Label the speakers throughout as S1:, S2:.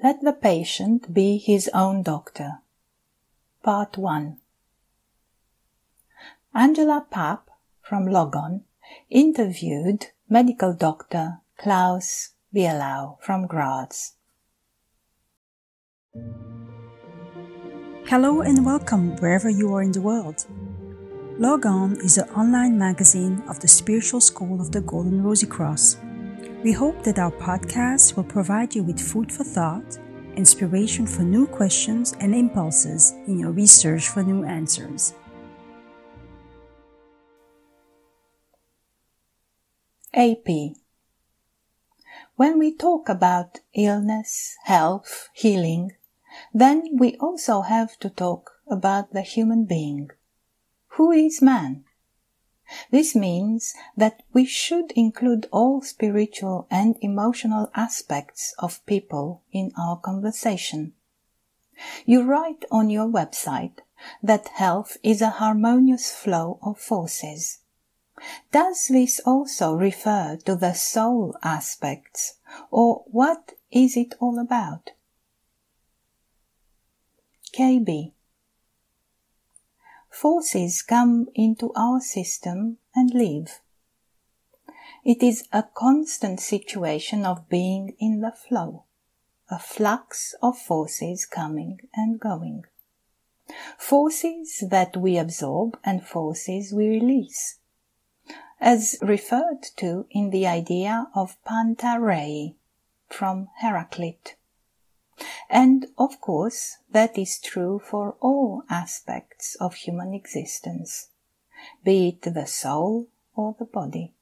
S1: Let the patient be his own doctor. Part 1 Angela Papp from Logon interviewed medical doctor Klaus Bielau from Graz.
S2: Hello and welcome wherever you are in the world. Logon is an online magazine of the Spiritual School of the Golden Rosy Cross. We hope that our podcast will provide you with food for thought, inspiration for new questions, and impulses in your research for new answers.
S1: AP When we talk about illness, health, healing, then we also have to talk about the human being. Who is man? This means that we should include all spiritual and emotional aspects of people in our conversation. You write on your website that health is a harmonious flow of forces. Does this also refer to the soul aspects, or what is it all about? KB. Forces come into our system and leave. It is a constant situation of being in the flow, a flux of forces coming and going. Forces that we absorb and forces we release as referred to in the idea of panta rhei from Heraclit. And of course, that is true for all aspects of human existence, be it the soul or the body.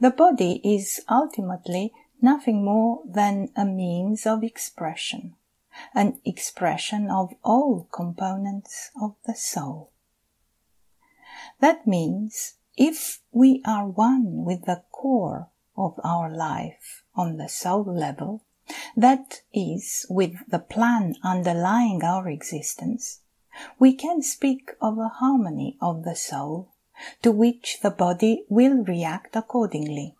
S1: The body is ultimately nothing more than a means of expression, an expression of all components of the soul. That means if we are one with the core of our life on the soul level, that is, with the plan underlying our existence, we can speak of a harmony of the soul to which the body will react accordingly.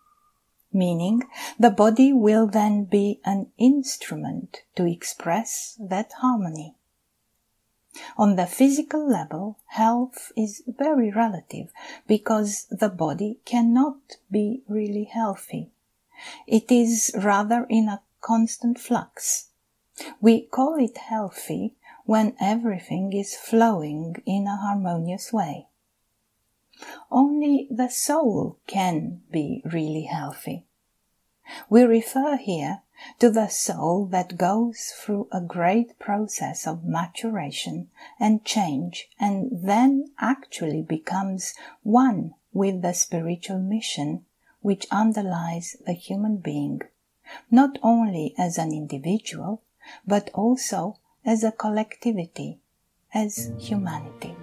S1: Meaning, the body will then be an instrument to express that harmony. On the physical level, health is very relative because the body cannot be really healthy. It is rather in a constant flux. We call it healthy when everything is flowing in a harmonious way. Only the soul can be really healthy. We refer here to the soul that goes through a great process of maturation and change and then actually becomes one with the spiritual mission which underlies the human being, not only as an individual, but also as a collectivity, as humanity.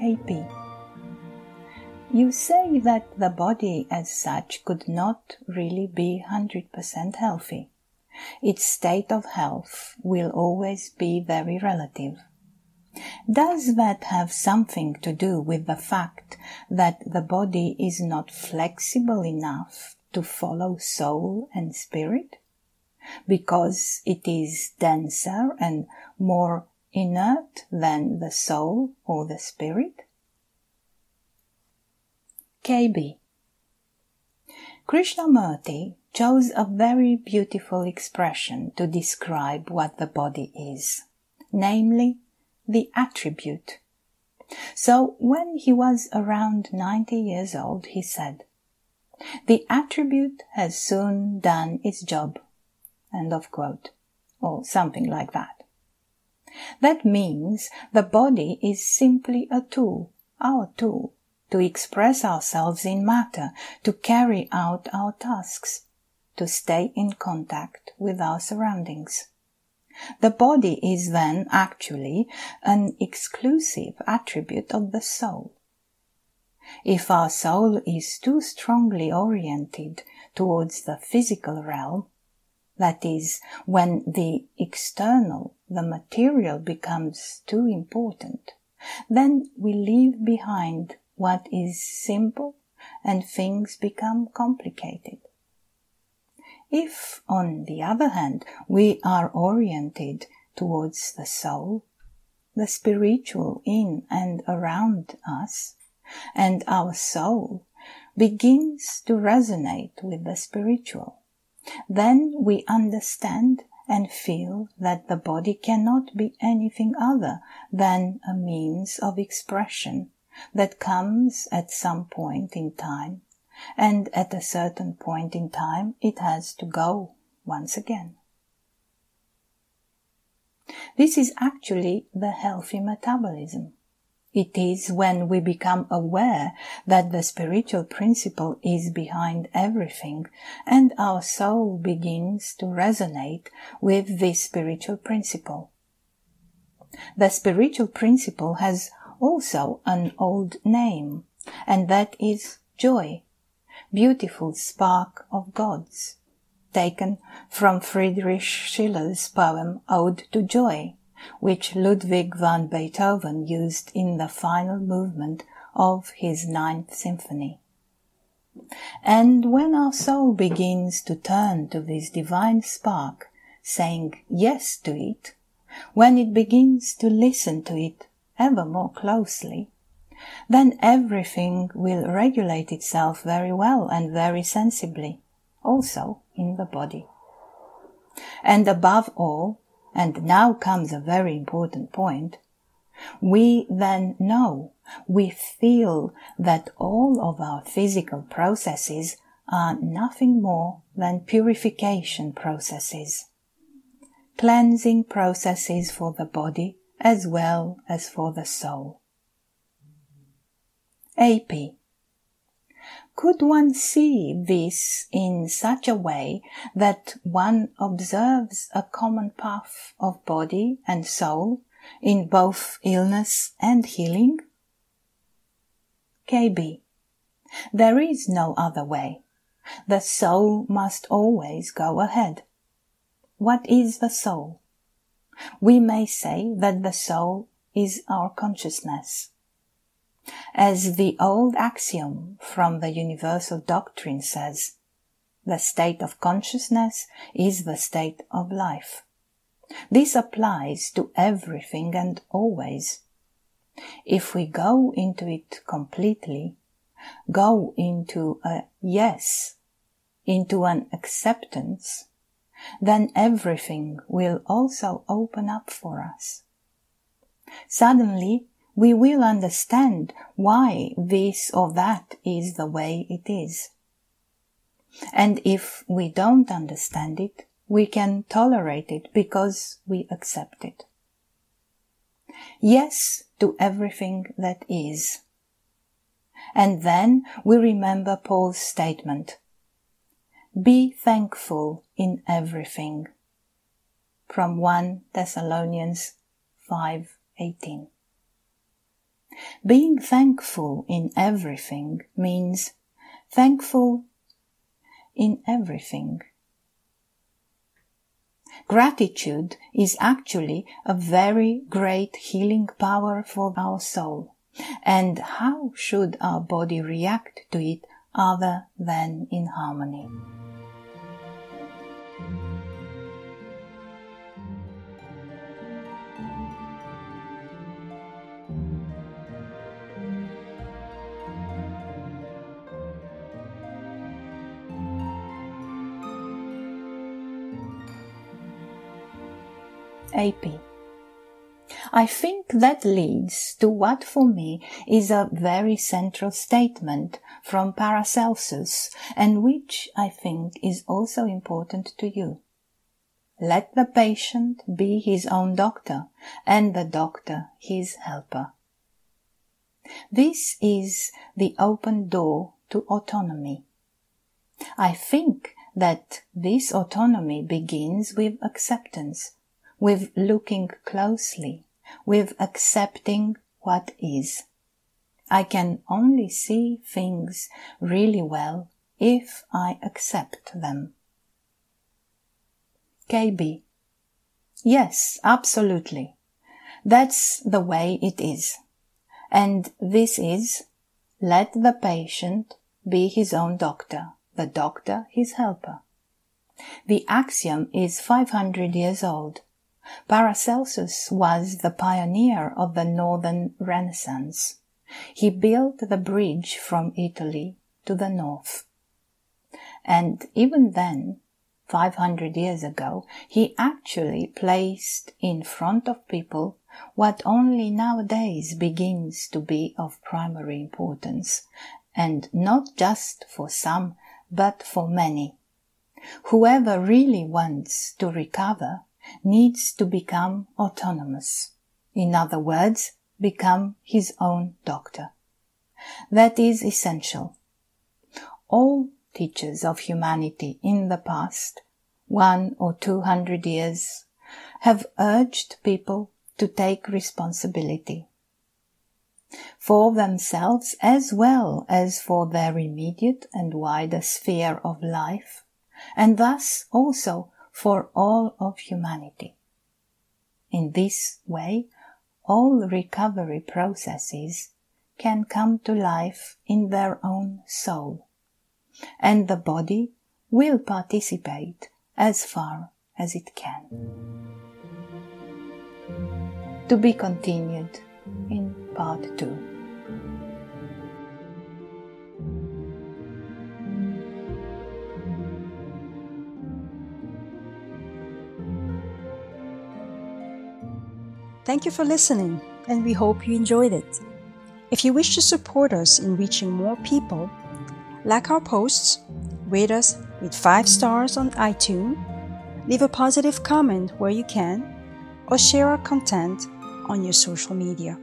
S1: AP. You say that the body as such could not really be 100% healthy. Its state of health will always be very relative. Does that have something to do with the fact that the body is not flexible enough to follow soul and spirit? Because it is denser and more inert than the soul or the spirit? KB. Krishnamurti chose a very beautiful expression to describe what the body is, namely the attribute. So when he was around 90 years old, he said, the attribute has soon done its job. End of quote. Or something like that. That means the body is simply a tool, our tool, to express ourselves in matter, to carry out our tasks, to stay in contact with our surroundings. The body is then actually an exclusive attribute of the soul. If our soul is too strongly oriented towards the physical realm, That is, when the external, the material becomes too important, then we leave behind what is simple and things become complicated. If, on the other hand, we are oriented towards the soul, the spiritual in and around us, and our soul begins to resonate with the spiritual, then we understand and feel that the body cannot be anything other than a means of expression that comes at some point in time, and at a certain point in time it has to go once again. This is actually the healthy metabolism. It is when we become aware that the spiritual principle is behind everything and our soul begins to resonate with this spiritual principle. The spiritual principle has also an old name, and that is joy, beautiful spark of gods, taken from Friedrich Schiller's poem Ode to Joy, which Ludwig van Beethoven used in the final movement of his Ninth Symphony. And when our soul begins to turn to this divine spark, saying yes to it, when it begins to listen to it ever more closely, then everything will regulate itself very well and very sensibly, also in the body. And above all, and now comes a very important point, we then know, we feel that all of our physical processes are nothing more than purification processes, cleansing processes for the body as well as for the soul. AP. Could one see this in such a way that one observes a common path of body and soul in both illness and healing? KB. There is no other way. The soul must always go ahead. What is the soul? We may say that the soul is our consciousness. As the old axiom from the universal doctrine says, the state of consciousness is the state of life. This applies to everything and always. If we go into it completely, go into a yes, into an acceptance, then everything will also open up for us. Suddenly, we will understand why this or that is the way it is. And if we don't understand it, we can tolerate it because we accept it. Yes to everything that is. And then we remember Paul's statement, be thankful in everything. From 1 Thessalonians 5:18. Being thankful in everything means thankful in everything. Gratitude is actually a very great healing power for our soul. And how should our body react to it other than in harmony? AP. I think that leads to what for me is a very central statement from Paracelsus and which I think is also important to you. Let the patient be his own doctor and the doctor his helper. This is the open door to autonomy. I think that this autonomy begins with acceptance with looking closely, with accepting what is. I can only see things really well if I accept them. KB. Yes, absolutely. That's the way it is. And this is, let the patient be his own doctor, the doctor his helper. The axiom is 500 years old. Paracelsus was the pioneer of the Northern Renaissance. He built the bridge from Italy to the north. And even then, 500 years ago, he actually placed in front of people what only nowadays begins to be of primary importance, and not just for some, but for many. Whoever really wants to recover needs to become autonomous. In other words, become his own doctor. That is essential. All teachers of humanity in the past, one or two hundred years, have urged people to take responsibility for themselves as well as for their immediate and wider sphere of life, and thus also for all of humanity. In this way, all recovery processes can come to life in their own soul, and the body will participate as far as it can. To be continued in part 2.
S2: Thank you for listening, and we hope you enjoyed it. If you wish to support us in reaching more people, like our posts, rate us with 5 stars on iTunes, leave a positive comment where you can, or share our content on your social media.